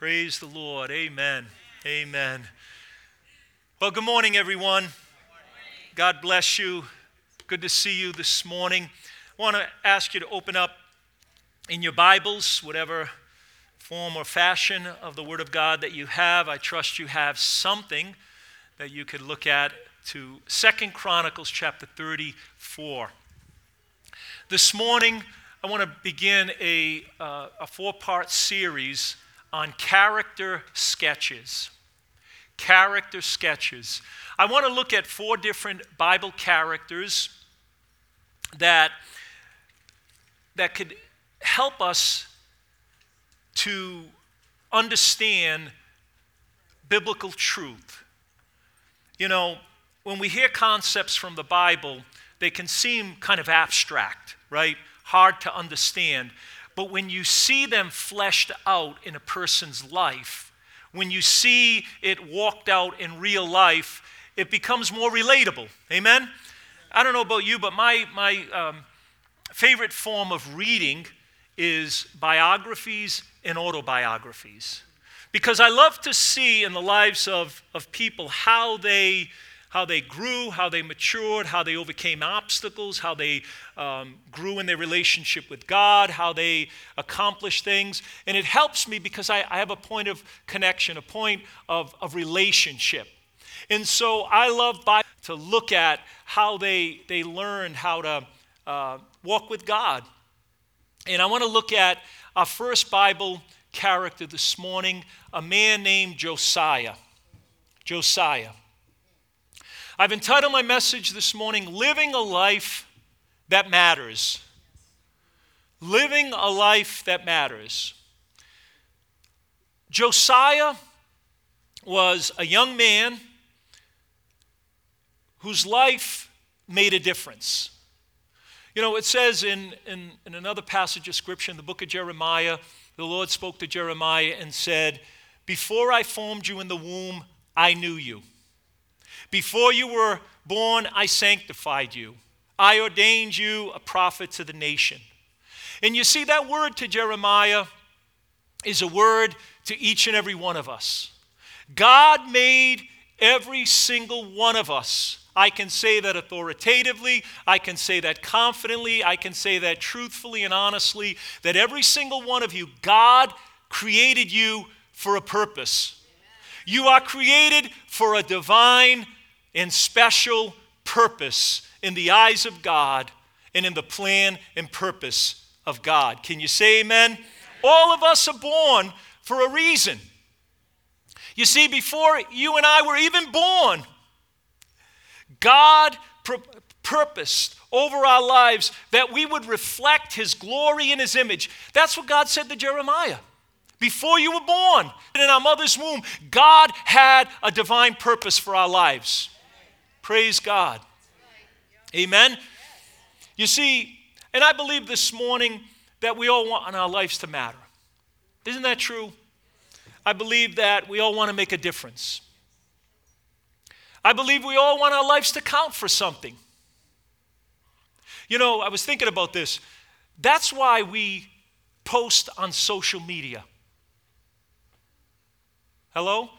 Praise the Lord. Amen. Amen. Well, good morning, everyone. God bless you. Good to see you this morning. I want to ask you to open up in your Bibles, whatever form or fashion of the Word of God that you have. I trust you have something that you could look at to Second Chronicles chapter 34. This morning, I want to begin a, uh, a four part series on character sketches. Character sketches. I want to look at four different Bible characters that, that could help us to understand biblical truth. You know, when we hear concepts from the Bible, they can seem kind of abstract, right? Hard to understand. But when you see them fleshed out in a person's life, when you see it walked out in real life, it becomes more relatable. Amen? I don't know about you, but my, my um, favorite form of reading is biographies and autobiographies. Because I love to see in the lives of, of people how they how they grew, how they matured, how they overcame obstacles, how they um, grew in their relationship with God, how they accomplished things. And it helps me because I, I have a point of connection, a point of, of relationship. And so I love to look at how they, they learned how to uh, walk with God. And I want to look at our first Bible character this morning, a man named Josiah. Josiah. I've entitled my message this morning, Living a Life That Matters. Living a Life That Matters. Josiah was a young man whose life made a difference. You know, it says in, in, in, another passage of Scripture in the book of Jeremiah, the Lord spoke to Jeremiah and said, Before I formed you in the womb, I knew you. Before you were born, I sanctified you. I ordained you a prophet to the nation. And you see, that word to Jeremiah is a word to each and every one of us. God made every single one of us. I can say that authoritatively. I can say that confidently. I can say that truthfully and honestly that every single one of you, God created you for a purpose. You are created for a divine and special purpose in the eyes of God and in the plan and purpose of God. Can you say amen? All of us are born for a reason. You see, before you and I were even born, God pr- purposed over our lives that we would reflect His glory and His image. That's what God said to Jeremiah. Before you were born, in our mother's womb, God had a divine purpose for our lives. Praise God. Amen. You see, and I believe this morning that we all want our lives to matter. Isn't that true? I believe that we all want to make a difference. I believe we all want our lives to count for something. You know, I was thinking about this. That's why we post on social media. Hello?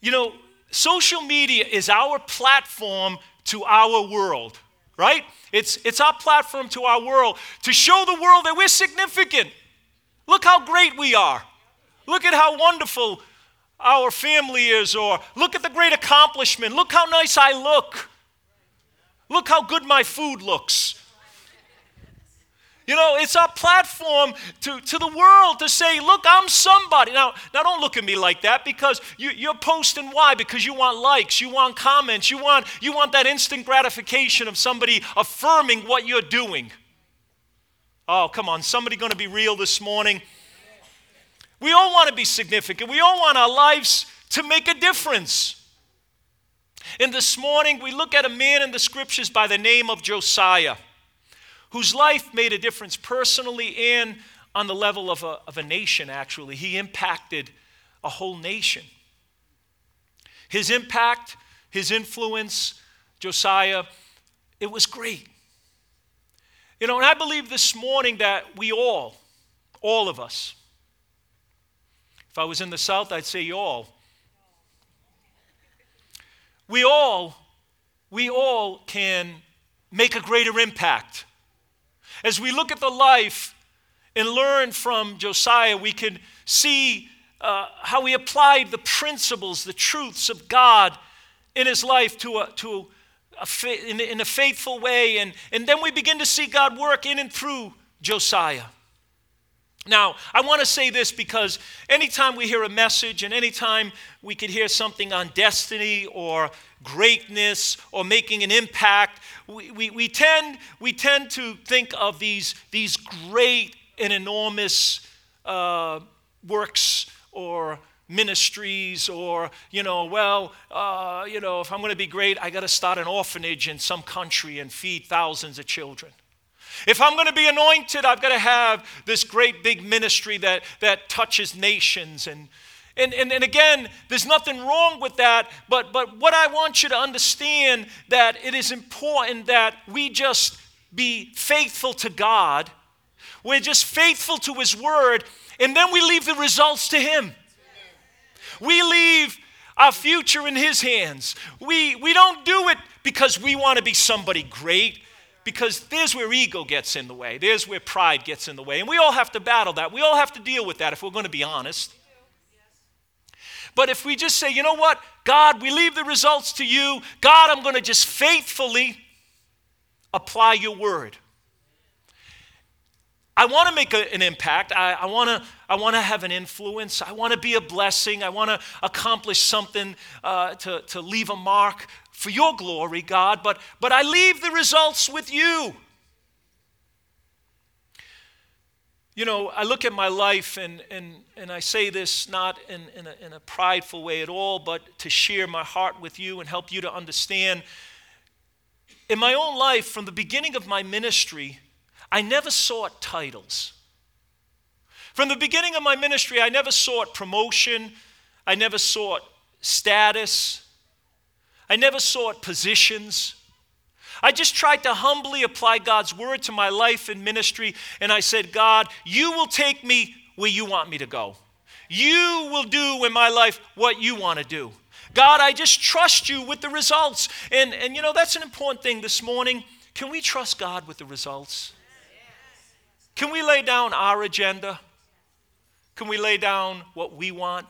You know, social media is our platform to our world, right? It's, it's our platform to our world to show the world that we're significant. Look how great we are. Look at how wonderful our family is, or look at the great accomplishment. Look how nice I look. Look how good my food looks. You know, it's our platform to, to the world to say, look, I'm somebody. Now, now don't look at me like that because you, you're posting why? Because you want likes, you want comments, you want, you want that instant gratification of somebody affirming what you're doing. Oh, come on, somebody to be real this morning? We all want to be significant. We all want our lives to make a difference. And this morning, we look at a man in the scriptures by the name of Josiah whose life made a difference personally and on the level of a, of a nation, actually. He impacted a whole nation. His impact, his influence, Josiah, it was great. You know, and I believe this morning that we all, all of us, If I was in the South, I'd say y'all. We all, we all can make a greater impact. As we look at the life and learn from Josiah, we can see uh, how he applied the principles, the truths of God in his life to a, to a fa- in, in a faithful way. And, and then we begin to see God work in and through Josiah. Now, I want to say this because anytime we hear a message and anytime we could hear something on destiny or greatness or making an impact, we, we, we, tend, we tend to think of these, these great and enormous uh, works or ministries or you know well uh, you know if i'm going to be great i got to start an orphanage in some country and feed thousands of children if i'm going to be anointed i've got to have this great big ministry that that touches nations and and, and, and again, there's nothing wrong with that, but, but what I want you to understand that it is important that we just be faithful to God. We're just faithful to His Word, and then we leave the results to Him. We leave our future in His hands. We, we don't do it because we want to be somebody great, because there's where ego gets in the way, there's where pride gets in the way. And we all have to battle that. We all have to deal with that if we're going to be honest. But if we just say, you know what, God, we leave the results to you, God, I'm going to just faithfully apply your word. I want to make a, an impact. I, I want to I wanna have an influence. I want to be a blessing. I want to accomplish something uh, to, to leave a mark for your glory, God. But, but I leave the results with you. You know, I look at my life and, and, and I say this not in, in, a, in a prideful way at all, but to share my heart with you and help you to understand. In my own life, from the beginning of my ministry, I never sought titles. From the beginning of my ministry, I never sought promotion. I never sought status. I never sought positions. I just tried to humbly apply God's word to my life and ministry, and I said, God, you will take me where you want me to go. You will do in my life what you want to do. God, I just trust you with the results. And, and you know, that's an important thing this morning. Can we trust God with the results? Can we lay down our agenda? Can we lay down what we want?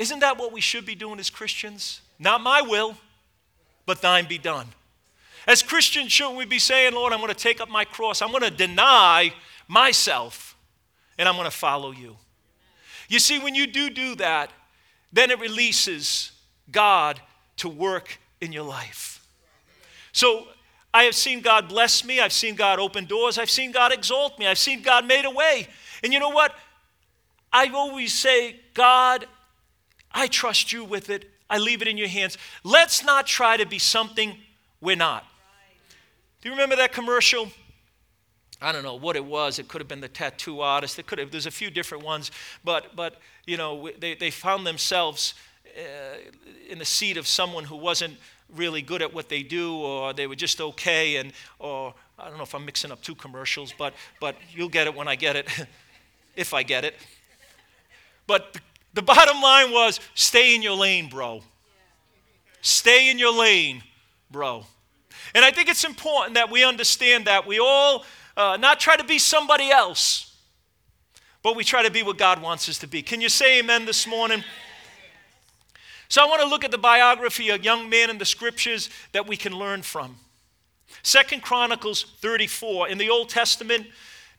Isn't that what we should be doing as Christians? Not my will, but thine be done. As Christians, shouldn't we be saying, Lord, I'm going to take up my cross, I'm going to deny myself, and I'm going to follow you? You see, when you do do that, then it releases God to work in your life. So I have seen God bless me. I've seen God open doors. I've seen God exalt me. I've seen God made a way. And you know what? I always say, God, I trust you with it. I leave it in your hands. Let's not try to be something we're not. Do you remember that commercial? I don't know what it was. It could have been the tattoo artist. It could have. There's a few different ones, but but you know they, they found themselves uh, in the seat of someone who wasn't really good at what they do or they were just okay and or I don't know if I'm mixing up two commercials, but but you'll get it when I get it, if I get it. But the, bottom line was stay in your lane, bro. Stay in your lane, bro. And I think it's important that we understand that we all uh, not try to be somebody else, but we try to be what God wants us to be. Can you say amen this morning? So I want to look at the biography of young man in the scriptures that we can learn from. Second Chronicles 34. In the Old Testament,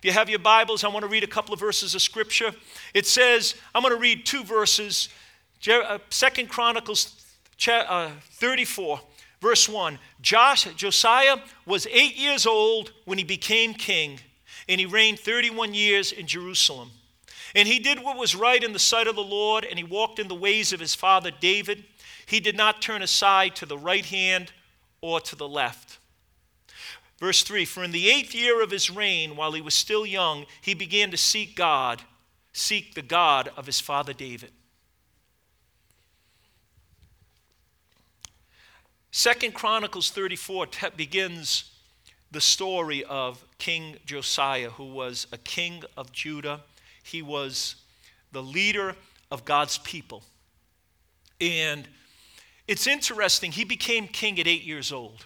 if you have your Bibles, I want to read a couple of verses of scripture. It says, I'm going to read two verses. Uh, Second Chronicles uh, 34, verse 1. Josh, Josiah was eight years old when he became king, and he reigned 31 years in Jerusalem. And he did what was right in the sight of the Lord, and he walked in the ways of his father David. He did not turn aside to the right hand or to the left. Verse 3 For in the eighth year of his reign, while he was still young, he began to seek God, seek the God of his father David. Second Chronicles 34 begins the story of King Josiah, who was a king of Judah he was the leader of God's people. And it's interesting, he became king at eight years old.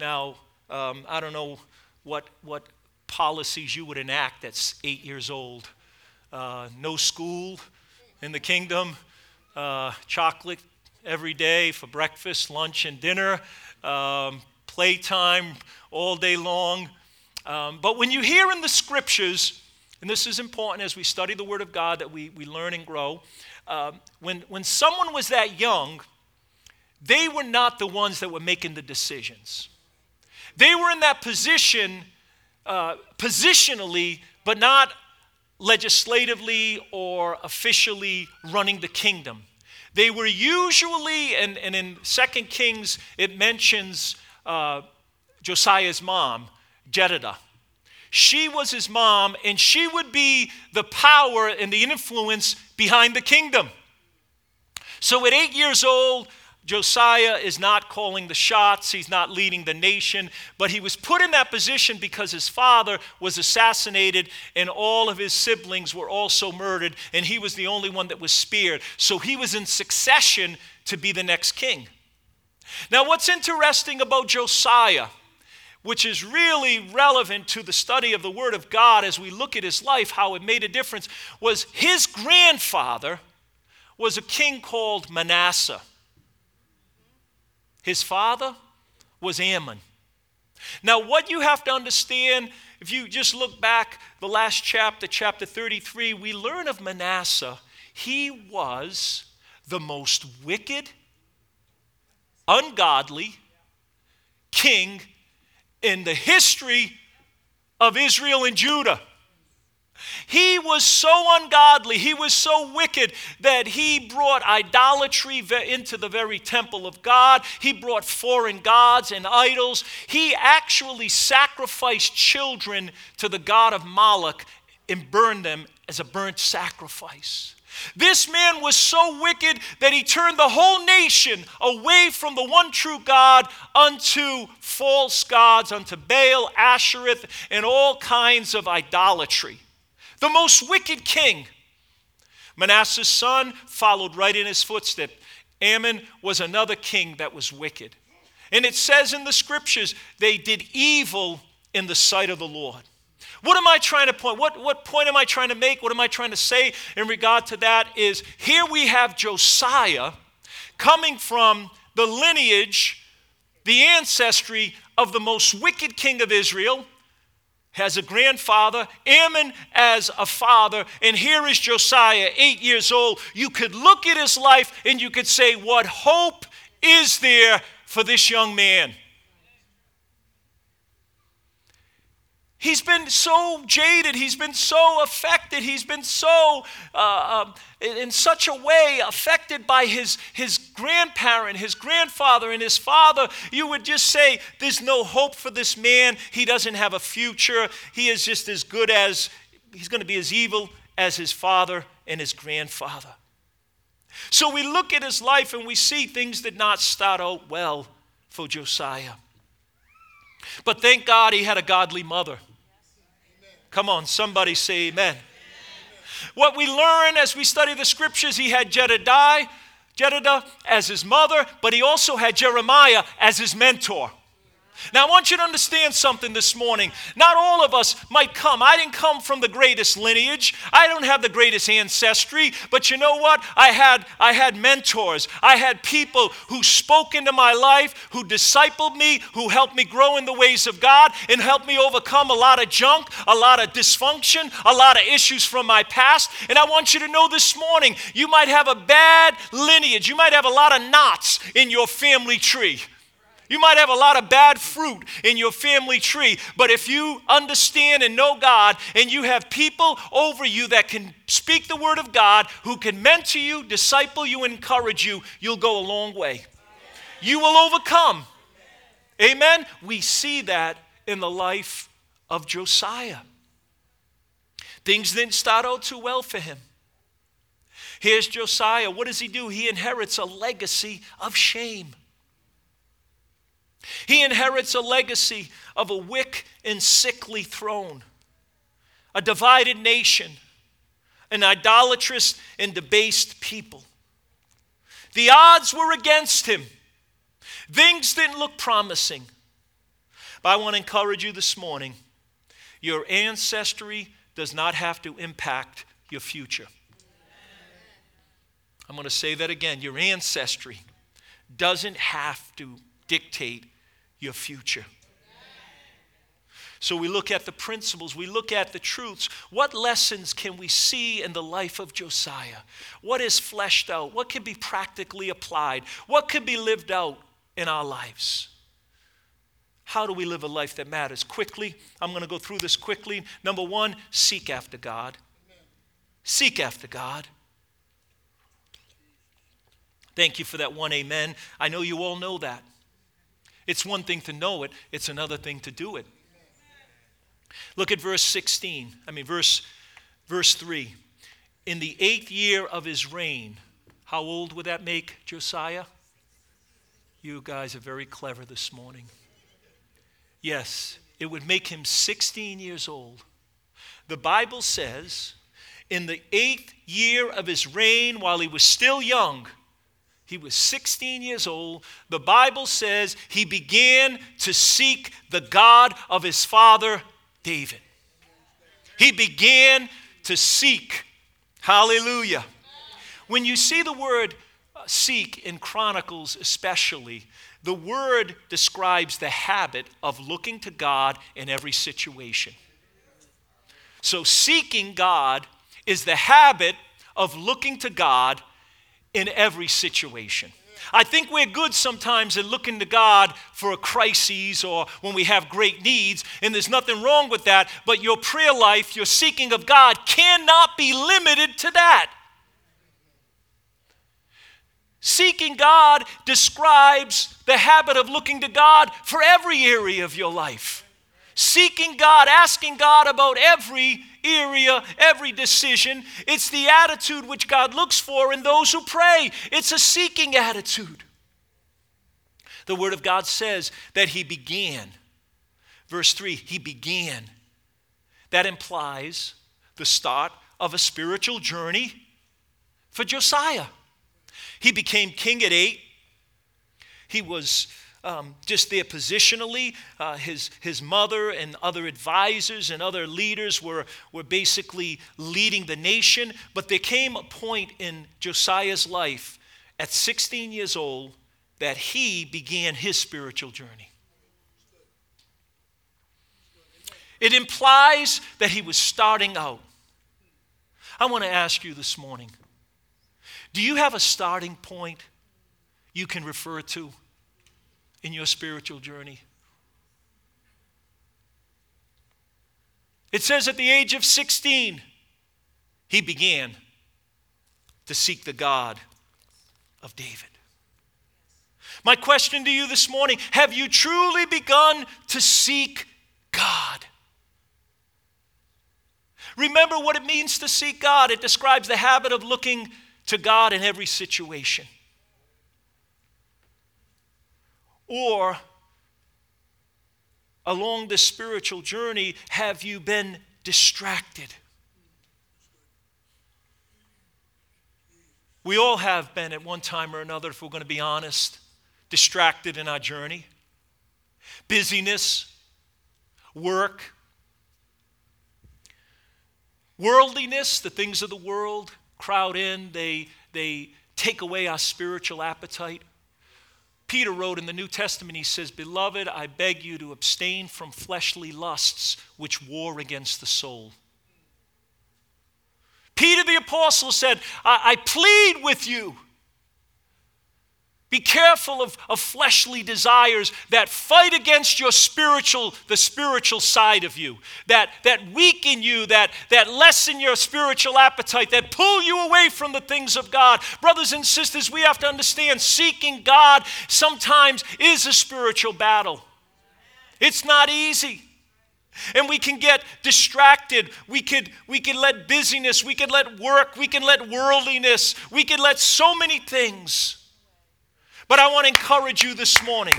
Now, um, I don't know what, what policies you would enact that's eight years old. Uh, no school in the kingdom, uh, chocolate every day for breakfast, lunch, and dinner, um, playtime all day long. Um, but when you hear in the scriptures, and this is important as we study the Word of God that we, we learn and grow, um, when, when someone was that young, they were not the ones that were making the decisions. They were in that position uh, positionally, but not legislatively or officially running the kingdom. They were usually, and, and in Second Kings, it mentions uh, Josiah's mom, Jedidah. She was his mom, and she would be the power and the influence behind the kingdom. So at eight years old, Josiah is not calling the shots, he's not leading the nation, but he was put in that position because his father was assassinated and all of his siblings were also murdered, and he was the only one that was spared. So he was in succession to be the next king. Now, what's interesting about Josiah, which is really relevant to the study of the Word of God as we look at his life, how it made a difference, was his grandfather was a king called Manasseh. His father was Amon. Now, what you have to understand, if you just look back the last chapter, chapter 33, we learn of Manasseh. He was the most wicked, ungodly king in the history of Israel and Judah. He was so ungodly, he was so wicked that he brought idolatry into the very temple of God. He brought foreign gods and idols. He actually sacrificed children to the god of Moloch and burned them as a burnt sacrifice. This man was so wicked that he turned the whole nation away from the one true God unto false gods, unto Baal, Ashereth, and all kinds of idolatry the most wicked king. Manasseh's son followed right in his footsteps. Amon was another king that was wicked. And it says in the scriptures, they did evil in the sight of the Lord. What am I trying to point? What, what point am I trying to make? What am I trying to say in regard to that? Is here we have Josiah coming from the lineage, the ancestry of the most wicked king of Israel, as a grandfather, Amon as a father, and here is Josiah, eight years old. You could look at his life and you could say, What hope is there for this young man? He's been so jaded. He's been so affected. He's been so, uh, um, in such a way, affected by his, his grandparent, his grandfather, and his father. You would just say, There's no hope for this man. He doesn't have a future. He is just as good as, he's going to be as evil as his father and his grandfather. So we look at his life and we see things did not start out well for Josiah. But thank God he had a godly mother. Come on, somebody say amen. What we learn as we study the scriptures, he had Jedediah, Jedidah as his mother, but he also had Jeremiah as his mentor. Now, I want you to understand something this morning. Not all of us might come. I didn't come from the greatest lineage. I don't have the greatest ancestry, but you know what? I had I had mentors. I had people who spoke into my life, who discipled me, who helped me grow in the ways of God and helped me overcome a lot of junk, a lot of dysfunction, a lot of issues from my past. And I want you to know this morning, you might have a bad lineage. You might have a lot of knots in your family tree. You might have a lot of bad fruit in your family tree, but if you understand and know God and you have people over you that can speak the word of God, who can mentor you, disciple you, encourage you, you'll go a long way. You will overcome. Amen? We see that in the life of Josiah. Things didn't start out too well for him. Here's Josiah. What does he do? He inherits a legacy of shame. He inherits a legacy of a wick and sickly throne, a divided nation, an idolatrous and debased people. The odds were against him. Things didn't look promising. But I want to encourage you this morning your ancestry does not have to impact your future. I'm going to say that again. Your ancestry doesn't have to dictate your future. So we look at the principles, we look at the truths. What lessons can we see in the life of Josiah? What is fleshed out? What can be practically applied? What can be lived out in our lives? How do we live a life that matters? Quickly, I'm going to go through this quickly. Number one, seek after God. Seek after God. Thank you for that one amen. I know you all know that. It's one thing to know it, it's another thing to do it. Look at verse 16. I mean, verse, verse 3. In the eighth year of his reign, how old would that make Josiah? You guys are very clever this morning. Yes, it would make him 16 years old. The Bible says, in the eighth year of his reign, while he was still young, he was 16 years old. The Bible says he began to seek the God of his father David. He began to seek. Hallelujah. When you see the word uh, seek in Chronicles, especially, the word describes the habit of looking to God in every situation. So, seeking God is the habit of looking to God in every situation. I think we're good sometimes at looking to God for a crisis or when we have great needs, and there's nothing wrong with that, but your prayer life, your seeking of God cannot be limited to that. Seeking God describes the habit of looking to God for every area of your life. Seeking God, asking God about every area, every decision. It's the attitude which God looks for in those who pray. It's a seeking attitude. The Word of God says that He began. Verse 3 He began. That implies the start of a spiritual journey for Josiah. He became king at eight. He was um, just there positionally. Uh, his, his mother and other advisors and other leaders were, were basically leading the nation. But there came a point in Josiah's life at 16 years old that he began his spiritual journey. It implies that he was starting out. I want to ask you this morning do you have a starting point you can refer to? In your spiritual journey. It says at the age of 16, he began to seek the God of David. My question to you this morning have you truly begun to seek God? Remember what it means to seek God. It describes the habit of looking to God in every situation. Or along the spiritual journey, have you been distracted? We all have been at one time or another, if we're going to be honest, distracted in our journey. Busyness, work, worldliness, the things of the world crowd in, they, they take away our spiritual appetite. Peter wrote in the New Testament, he says, Beloved, I beg you to abstain from fleshly lusts which war against the soul. Peter the Apostle said, I, I plead with you be careful of, of fleshly desires that fight against your spiritual, the spiritual side of you, that, that weaken you, that, that lessen your spiritual appetite, that pull you away from the things of God. Brothers and sisters, we have to understand seeking God sometimes is a spiritual battle. It's not easy. And we can get distracted. We could, we could let busyness, we could let work, we can let worldliness, we could let so many things but I want to encourage you this morning.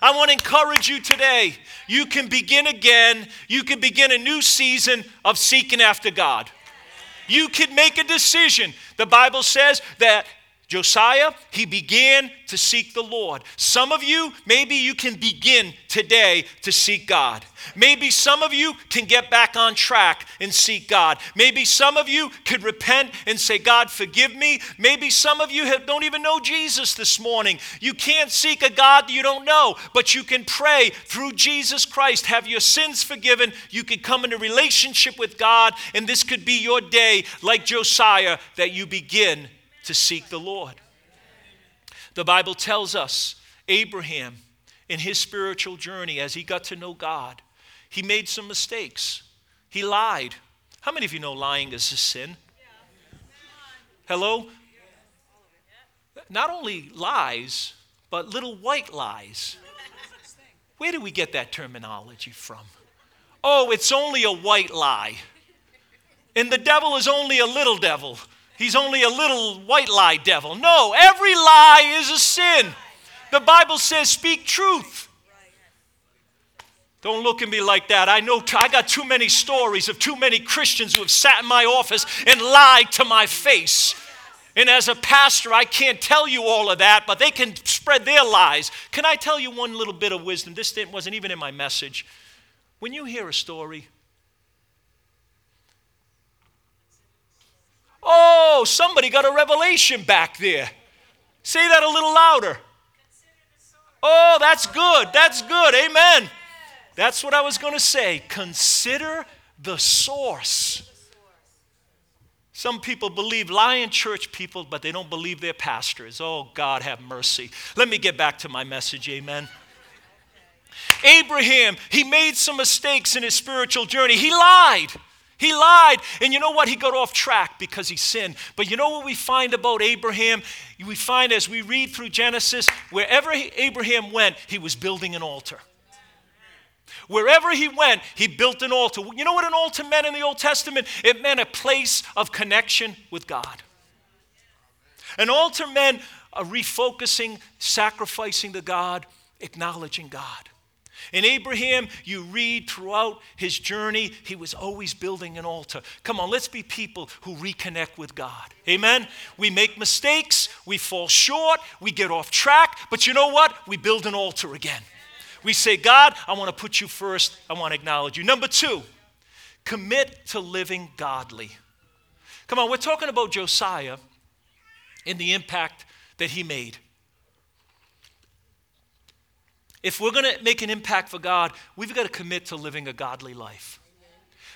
I want to encourage you today. You can begin again. You can begin a new season of seeking after God. You can make a decision. The Bible says that Josiah, he began to seek the Lord. Some of you, maybe you can begin today to seek God. Maybe some of you can get back on track and seek God. Maybe some of you could repent and say, God, forgive me. Maybe some of you have, don't even know Jesus this morning. You can't seek a God you don't know, but you can pray through Jesus Christ, have your sins forgiven. You can come into relationship with God, and this could be your day, like Josiah, that you begin to seek the Lord. The Bible tells us Abraham, in his spiritual journey, as he got to know God, he made some mistakes. He lied. How many of you know lying is a sin? Hello? Not only lies, but little white lies. Where do we get that terminology from? Oh, it's only a white lie. And the devil is only a little devil. He's only a little white lie devil. No, every lie is a sin. The Bible says, speak truth. Don't look at me like that. I know t- I got too many stories of too many Christians who have sat in my office and lied to my face. And as a pastor, I can't tell you all of that, but they can spread their lies. Can I tell you one little bit of wisdom? This wasn't even in my message. When you hear a story, Oh, somebody got a revelation back there. Say that a little louder. Oh, that's good. That's good. Amen. That's what I was going to say. Consider the source. Some people believe lying church people, but they don't believe their pastors. Oh, God, have mercy. Let me get back to my message. Amen. Abraham, he made some mistakes in his spiritual journey. He lied. He lied. And you know what? He got off track because he sinned. But you know what we find about Abraham? We find as we read through Genesis, wherever Abraham went, he was building an altar. Wherever he went, he built an altar. You know what an altar meant in the Old Testament? It meant a place of connection with God. An altar meant a refocusing, sacrificing to God, acknowledging God. And Abraham, you read throughout his journey, he was always building an altar. Come on, let's be people who reconnect with God. Amen? We make mistakes, we fall short, we get off track, but you know what? We build an altar again. We say, God, I want to put you first, I want to acknowledge you. Number two, commit to living godly. Come on, we're talking about Josiah and the impact that he made. If we're going to make an impact for God, we've got to commit to living a godly life.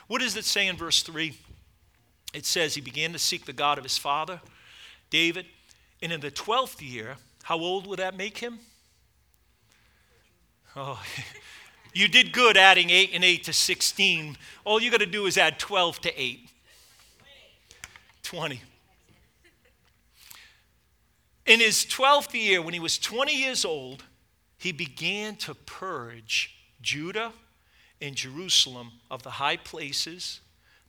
What does it say in verse 3? It says he began to seek the God of his father, David, and in the 12th year, how old would that make him? Oh, you did good adding 8 and 8 to 16. All you got to do is add 12 to 8. 20. In his 12th year, when he was 20 years old, he began to purge Judah and Jerusalem of the high places,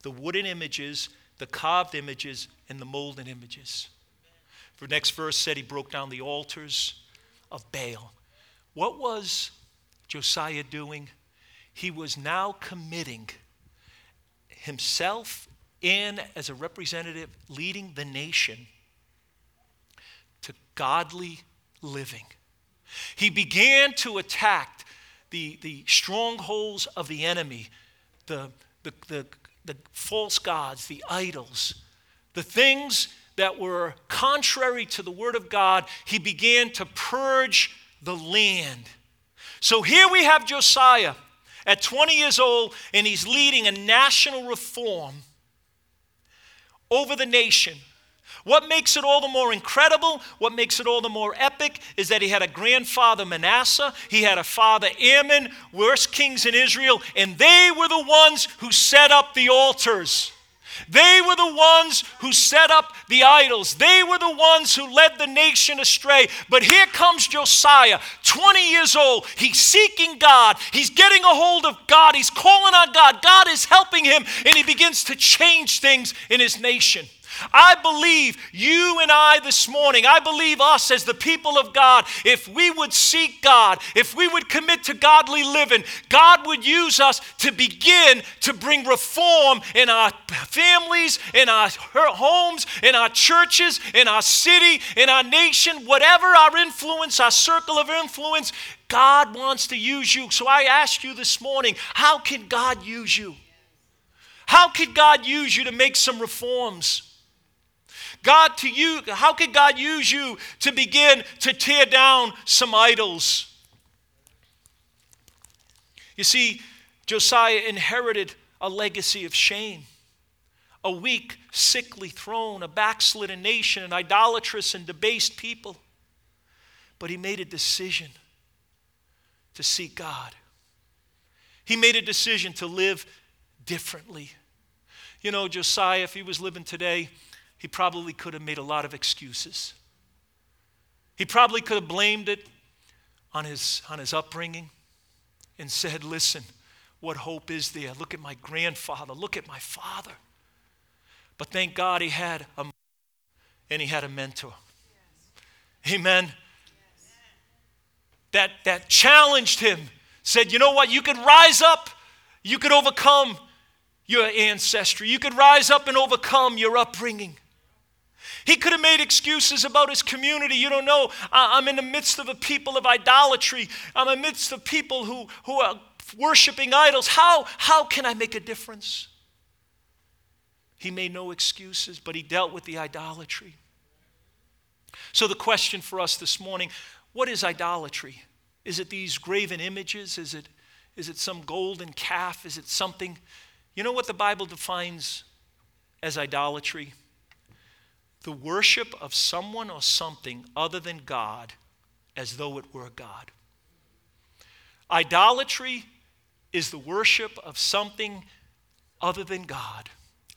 the wooden images, the carved images, and the molded images. The next verse said he broke down the altars of Baal. What was Josiah doing? He was now committing himself in as a representative leading the nation to godly living. He began to attack the, the strongholds of the enemy, the, the, the, the false gods, the idols, the things that were contrary to the Word of God. He began to purge the land. So here we have Josiah at 20 years old, and he's leading a national reform over the nation. What makes it all the more incredible, what makes it all the more epic, is that he had a grandfather, Manasseh, he had a father, Amon, worst kings in Israel, and they were the ones who set up the altars. They were the ones who set up the idols. They were the ones who led the nation astray. But here comes Josiah, 20 years old. He's seeking God. He's getting a hold of God. He's calling on God. God is helping him, and he begins to change things in his nation. I believe you and I this morning, I believe us as the people of God, if we would seek God, if we would commit to godly living, God would use us to begin to bring reform in our families, in our homes, in our churches, in our city, in our nation, whatever our influence, our circle of influence, God wants to use you. So I ask you this morning, how can God use you? How could God use you to make some reforms? God to you, how could God use you to begin to tear down some idols? You see, Josiah inherited a legacy of shame. A weak, sickly throne, a backslidden nation, an idolatrous and debased people. But he made a decision to seek God. He made a decision to live differently. You know, Josiah, if he was living today, he probably could have made a lot of excuses. He probably could have blamed it on his, on his upbringing and said, Listen, what hope is there? Look at my grandfather, look at my father. But thank God he had a and he had a mentor. Yes. Amen. Yes. That, that challenged him, said, You know what? You can rise up, you could overcome your ancestry, you could rise up and overcome your upbringing. He could have made excuses about his community. You don't know. I'm in the midst of a people of idolatry. I'm in the midst of people who, who are worshiping idols. How, how can I make a difference? He made no excuses, but he dealt with the idolatry. So, the question for us this morning what is idolatry? Is it these graven images? Is it, is it some golden calf? Is it something? You know what the Bible defines as idolatry? The worship of someone or something other than God as though it were God. Idolatry is the worship of something other than God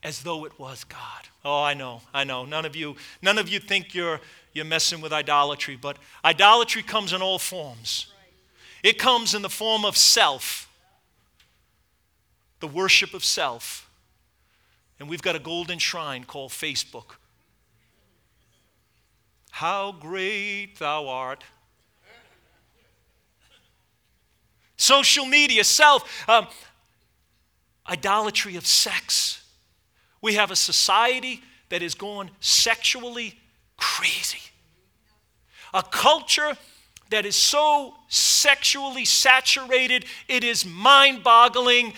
as though it was God. Oh, I know, I know. None of you, none of you think you're, you're messing with idolatry, but idolatry comes in all forms. It comes in the form of self, the worship of self. And we've got a golden shrine called Facebook how great thou art. Social media, self, um, idolatry of sex. We have a society that is going sexually crazy. A culture that is so sexually saturated, it is mind boggling.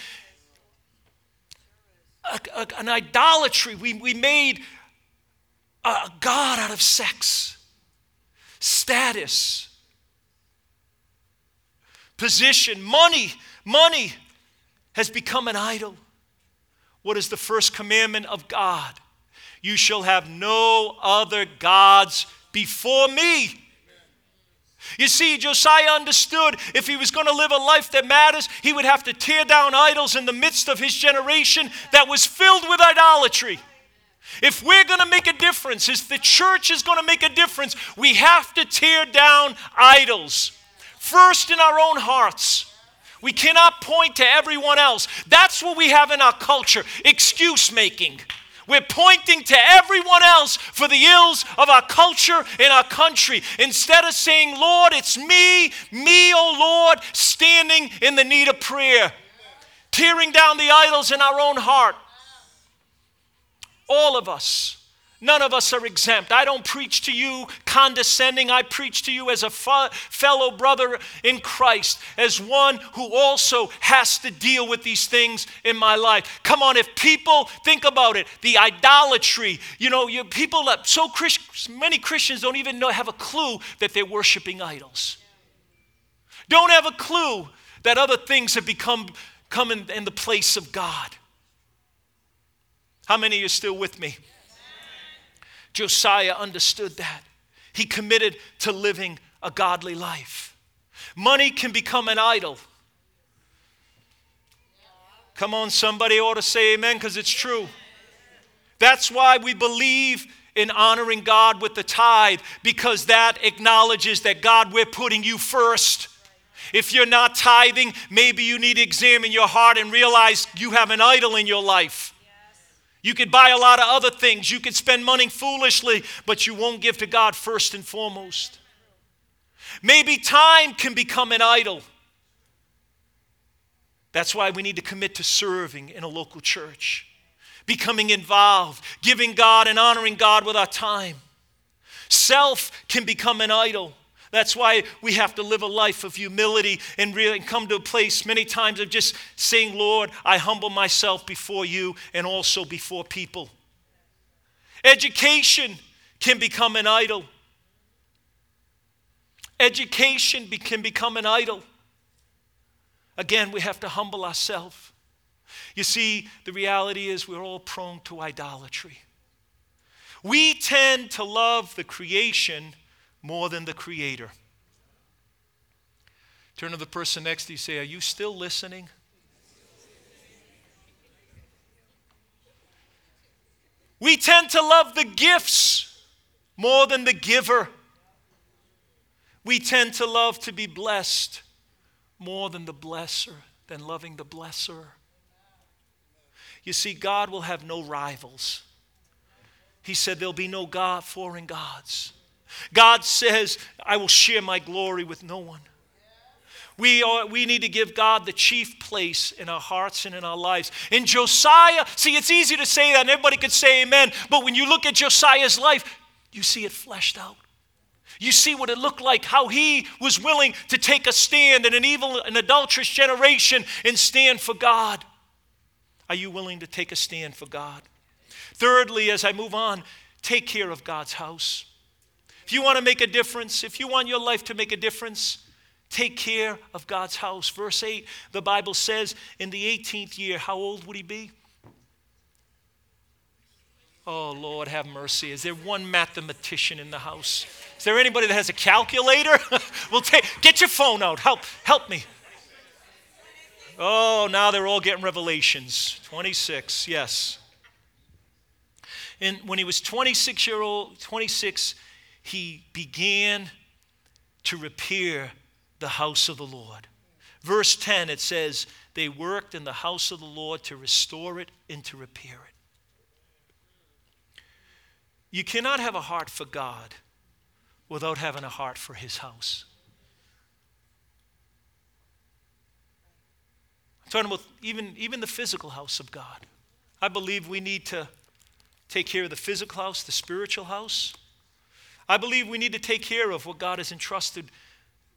An idolatry. We, we made a God out of sex, status, position, money. Money has become an idol. What is the first commandment of God? You shall have no other gods before me. You see, Josiah understood if he was going to live a life that matters, he would have to tear down idols in the midst of his generation that was filled with idolatry. If we're going to make a difference, if the church is going to make a difference, we have to tear down idols. First in our own hearts. We cannot point to everyone else. That's what we have in our culture excuse making. We're pointing to everyone else for the ills of our culture and our country instead of saying, Lord, it's me, me, oh Lord, standing in the need of prayer, tearing down the idols in our own heart. All of us. None of us are exempt. I don't preach to you condescending. I preach to you as a fellow brother in Christ, as one who also has to deal with these things in my life. Come on, if people think about it, the idolatry, you know, you, people, that so Christ, many Christians don't even know, have a clue that they're worshiping idols. Don't have a clue that other things have become come in, in the place of God. How many are still with me? Josiah understood that. He committed to living a godly life. Money can become an idol. Come on, somebody ought to say amen because it's true. That's why we believe in honoring God with the tithe because that acknowledges that God, we're putting you first. If you're not tithing, maybe you need to examine your heart and realize you have an idol in your life. You could buy a lot of other things. You could spend money foolishly, but you won't give to God first and foremost. Maybe time can become an idol. That's why we need to commit to serving in a local church, becoming involved, giving God and honoring God with our time. Self can become an idol. That's why we have to live a life of humility and really come to a place many times of just saying, Lord, I humble myself before you and also before people. Education can become an idol. Education can become an idol. Again, we have to humble ourselves. You see, the reality is we're all prone to idolatry. We tend to love the creation more than the Creator. Turn to the person next to you say, Are you still listening? We tend to love the gifts more than the giver. We tend to love to be blessed more than the blesser, than loving the blesser. You see, God will have no rivals. He said there'll be no God, foreign gods. God says, I will share my glory with no one. We, are, we need to give God the chief place in our hearts and in our lives. In Josiah, see, it's easy to say that, and everybody could say amen, but when you look at Josiah's life, you see it fleshed out. You see what it looked like, how he was willing to take a stand in an evil and adulterous generation and stand for God. Are you willing to take a stand for God? Thirdly, as I move on, take care of God's house. If you want to make a difference, if you want your life to make a difference, take care of God's house. Verse 8, the Bible says, in the 18th year, how old would he be? Oh, Lord, have mercy. Is there one mathematician in the house? Is there anybody that has a calculator? we'll take, get your phone out. Help, help me. Oh, now they're all getting revelations. 26, yes. And when he was 26 year old, 26, he began to repair the house of the Lord. Verse 10, it says, They worked in the house of the Lord to restore it and to repair it. You cannot have a heart for God without having a heart for his house. I'm talking about even, even the physical house of God. I believe we need to take care of the physical house, the spiritual house. I believe we need to take care of what God has entrusted,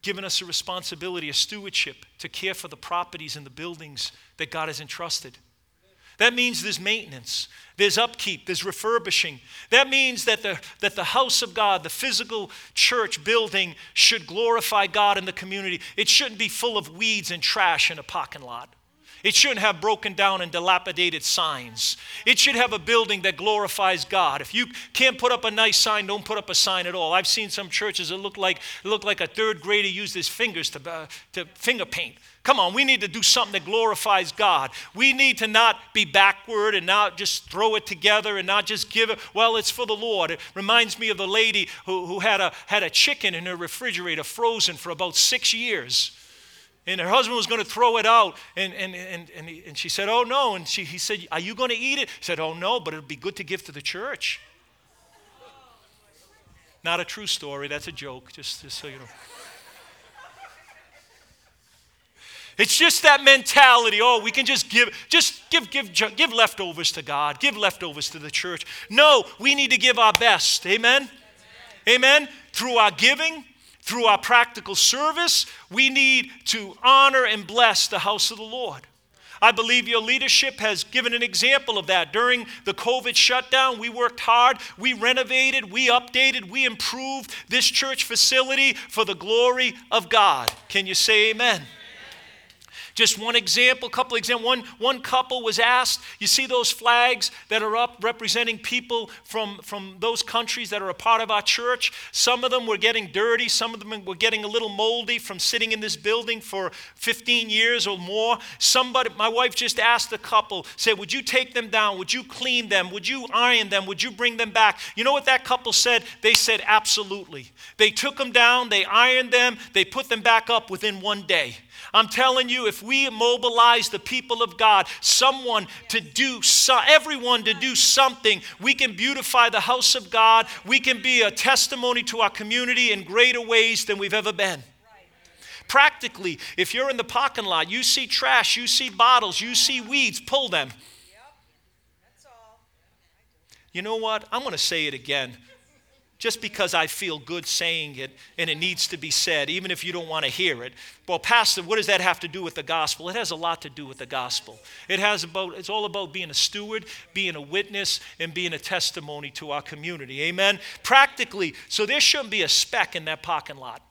given us a responsibility, a stewardship to care for the properties and the buildings that God has entrusted. That means there's maintenance, there's upkeep, there's refurbishing. That means that the, that the house of God, the physical church building, should glorify God in the community. It shouldn't be full of weeds and trash in a parking lot. It shouldn't have broken down and dilapidated signs. It should have a building that glorifies God. If you can't put up a nice sign, don't put up a sign at all. I've seen some churches that look like look like a third grader used his fingers to, uh, to finger paint. Come on, we need to do something that glorifies God. We need to not be backward and not just throw it together and not just give it, well, it's for the Lord. It reminds me of the lady who, who had, a, had a chicken in her refrigerator frozen for about six years and her husband was going to throw it out. And, and, and, and, he, and she said oh no. And she, he said are you going to eat it? He said oh no but it'll be good to give to the church. Not a true story. That's a joke just, just so you know. It's just that mentality. Oh we can just give just give give give leftovers to god. Give leftovers to the church. No we need to give our best. Amen amen, amen. through our giving through our practical service, we need to honor and bless the house of the Lord. I believe your leadership has given an example of that. During the COVID shutdown, we worked hard, we renovated, we updated, we improved this church facility for the glory of God. Can you say amen? Just one example, couple examples. One, one couple was asked, you see those flags that are up representing people from, from those countries that are a part of our church? Some of them were getting dirty, some of them were getting a little moldy from sitting in this building for 15 years or more. Somebody, my wife just asked the couple, said, Would you take them down? Would you clean them? Would you iron them? Would you bring them back? You know what that couple said? They said, Absolutely. They took them down, they ironed them, they put them back up within one day. I'm telling you, if we mobilize the people of God, someone to do, so, everyone to do something, we can beautify the house of God. We can be a testimony to our community in greater ways than we've ever been. Practically, if you're in the parking lot, you see trash, you see bottles, you see weeds, pull them. You know what? I'm going to say it again just because I feel good saying it and it needs to be said, even if you don't want to hear it. Well, Pastor, what does that have to do with the gospel? It has a lot to do with the gospel. It has about, it's all about being a steward, being a witness, and being a testimony to our community. Amen? Practically, so there shouldn't be a speck in that parking lot.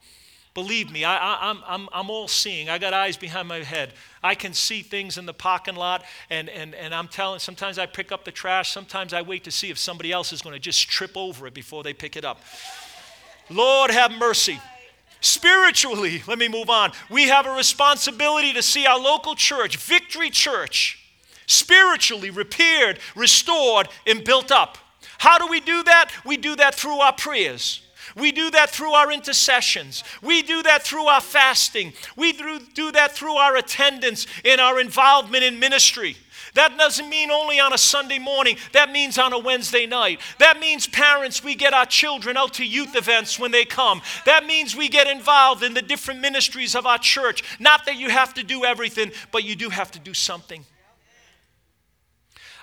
Believe me, I, am I'm, I'm, I'm all seeing. I got eyes behind my head. I can see things in the parking lot, and, and, and I'm telling, sometimes I pick up the trash. Sometimes I wait to see if somebody else is going to just trip over it before they pick it up. Lord, have mercy. Spiritually, let me move on. We have a responsibility to see our local church, Victory Church, spiritually repaired, restored, and built up. How do we do that? We do that through our prayers. We do that through our intercessions. We do that through our fasting. We do that through our attendance and our involvement in ministry. That doesn't mean only on a Sunday morning. That means on a Wednesday night. That means parents, we get our children out to youth events when they come. That means we get involved in the different ministries of our church. Not that you have to do everything, but you do have to do something.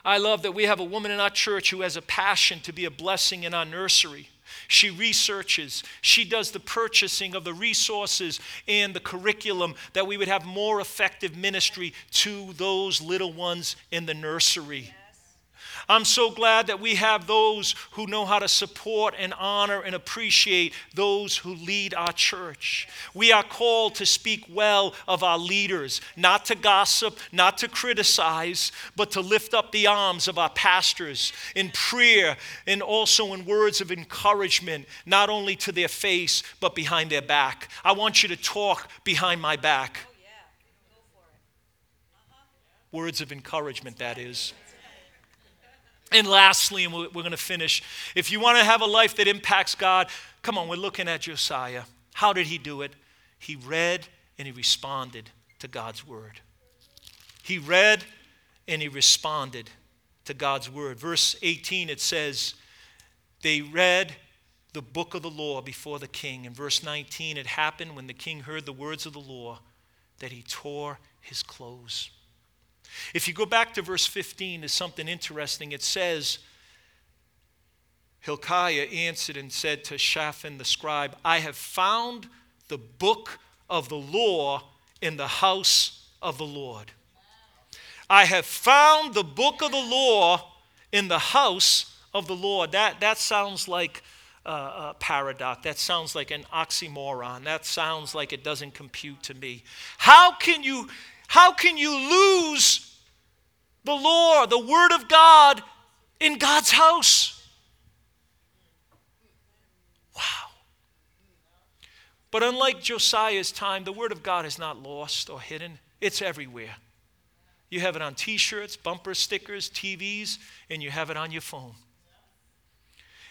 I love that we have a woman in our church who has a passion to be a blessing in our nursery. She researches. She does the purchasing of the resources and the curriculum that we would have more effective ministry to those little ones in the nursery. I'm so glad that we have those who know how to support and honor and appreciate those who lead our church. We are called to speak well of our leaders, not to gossip, not to criticize, but to lift up the arms of our pastors in prayer and also in words of encouragement, not only to their face, but behind their back. I want you to talk behind my back. Words of encouragement, that is. And lastly, and we're, going to finish, if you want to have a life that impacts God, come on, we're looking at Josiah. How did he do it? He read and he responded to God's word. He read and he responded to God's word. Verse 18, it says, They read the book of the law before the king. In verse 19, it happened when the king heard the words of the law that he tore his clothes. If you go back to verse 15, there's something interesting. It says, Hilkiah answered and said to Shaphan the scribe, I have found the book of the law in the house of the Lord. I have found the book of the law in the house of the Lord. That, that sounds like a paradox. That sounds like an oxymoron. That sounds like it doesn't compute to me. How can you how can you lose the law, the Word of God in God's house? Wow. But unlike Josiah's time, the Word of God is not lost or hidden, it's everywhere. You have it on t shirts, bumper stickers, TVs, and you have it on your phone.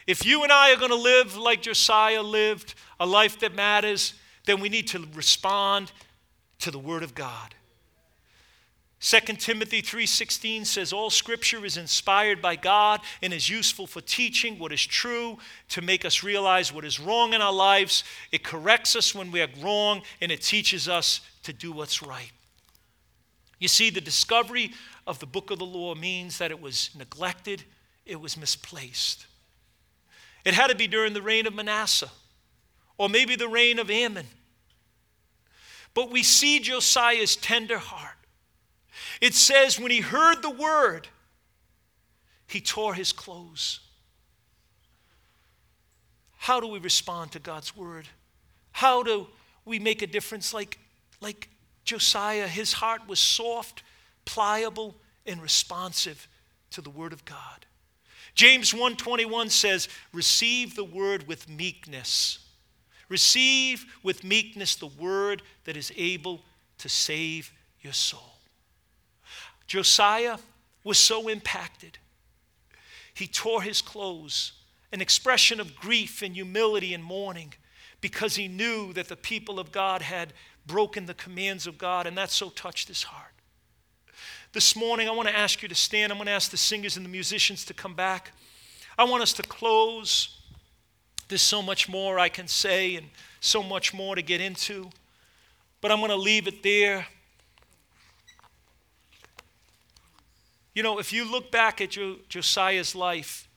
If you and I are going to live like Josiah lived, a life that matters, then we need to respond to the Word of God. 2 Timothy 3:16 says all scripture is inspired by God and is useful for teaching what is true, to make us realize what is wrong in our lives. It corrects us when we are wrong and it teaches us to do what's right. You see the discovery of the book of the law means that it was neglected, it was misplaced. It had to be during the reign of Manasseh or maybe the reign of Amon. But we see Josiah's tender heart it says, when he heard the word, he tore his clothes. How do we respond to God's word? How do we make a difference like, like Josiah? His heart was soft, pliable, and responsive to the word of God. James 1:21 says, "Receive the word with meekness. Receive with meekness the word that is able to save your soul." Josiah was so impacted. He tore his clothes, an expression of grief and humility and mourning, because he knew that the people of God had broken the commands of God, and that so touched his heart. This morning, I want to ask you to stand. I'm going to ask the singers and the musicians to come back. I want us to close. There's so much more I can say and so much more to get into, but I'm going to leave it there. You know, if you look back at Josiah's life,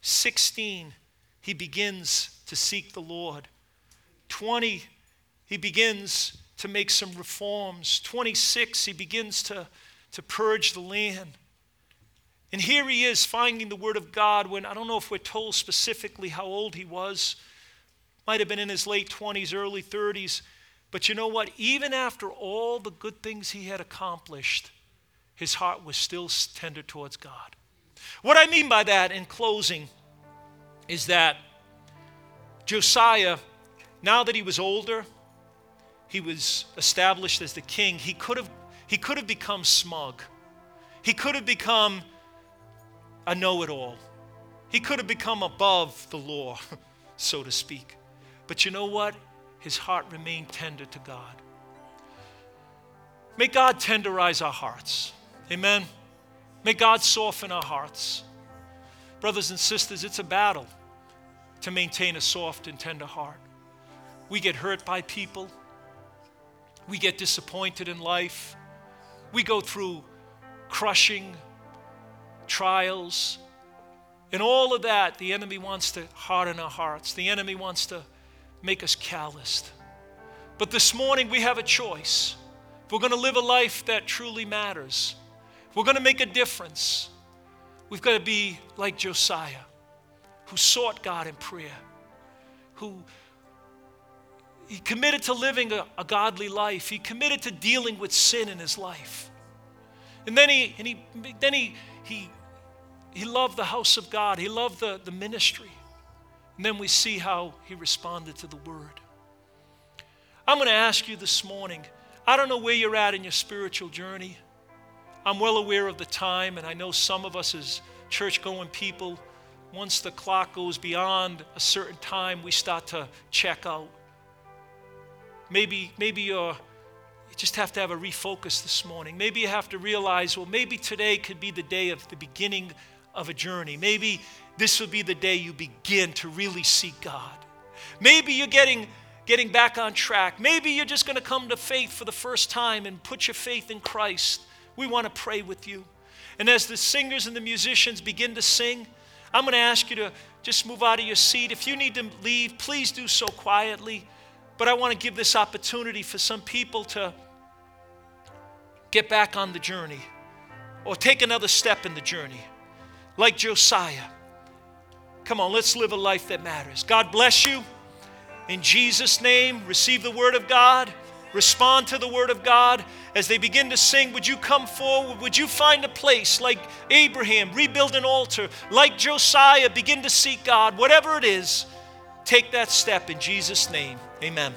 16, he begins to seek the Lord. 20, he begins to make some reforms. 26, he begins to, to purge the land. And here he is finding the Word of God when I don't know if we're told specifically how old he was. Might have been in his late 20s, early 30s. But you know what? Even after all the good things he had accomplished, his heart was still tender towards God. What I mean by that in closing is that Josiah, now that he was older, he was established as the king, he could have, he could have become smug. He could have become a know it all. He could have become above the law, so to speak. But you know what? His heart remained tender to God. May God tenderize our hearts. Amen. May God soften our hearts. Brothers and sisters, it's a battle to maintain a soft and tender heart. We get hurt by people. We get disappointed in life. We go through crushing trials. And all of that, the enemy wants to harden our hearts. The enemy wants to make us calloused. But this morning, we have a choice. If we're going to live a life that truly matters, we're going to make a difference, we've got to be like Josiah, who sought God in prayer, who he committed to living a, a, godly life. He committed to dealing with sin in his life. And then he, and he, then he, he, he loved the house of God. He loved the, the ministry. And then we see how he responded to the word. I'm going to ask you this morning I don't know where you're at in your spiritual journey. I'm well aware of the time, and I know some of us as church going people, once the clock goes beyond a certain time, we start to check out. Maybe, maybe you're, you just have to have a refocus this morning. Maybe you have to realize, well, maybe today could be the day of the beginning of a journey. Maybe this will be the day you begin to really seek God. Maybe you're getting getting back on track. Maybe you're just going to come to faith for the first time and put your faith in Christ. We want to pray with you. And as the singers and the musicians begin to sing, I'm going to ask you to just move out of your seat. If you need to leave, please do so quietly. But I want to give this opportunity for some people to get back on the journey or take another step in the journey, like Josiah. Come on, let's live a life that matters. God bless you. In Jesus' name, receive the word of God, respond to the word of God. As they begin to sing, would you come forward? Would you find a place like Abraham, rebuild an altar, like Josiah, begin to seek God? Whatever it is, take that step in Jesus' name. Amen.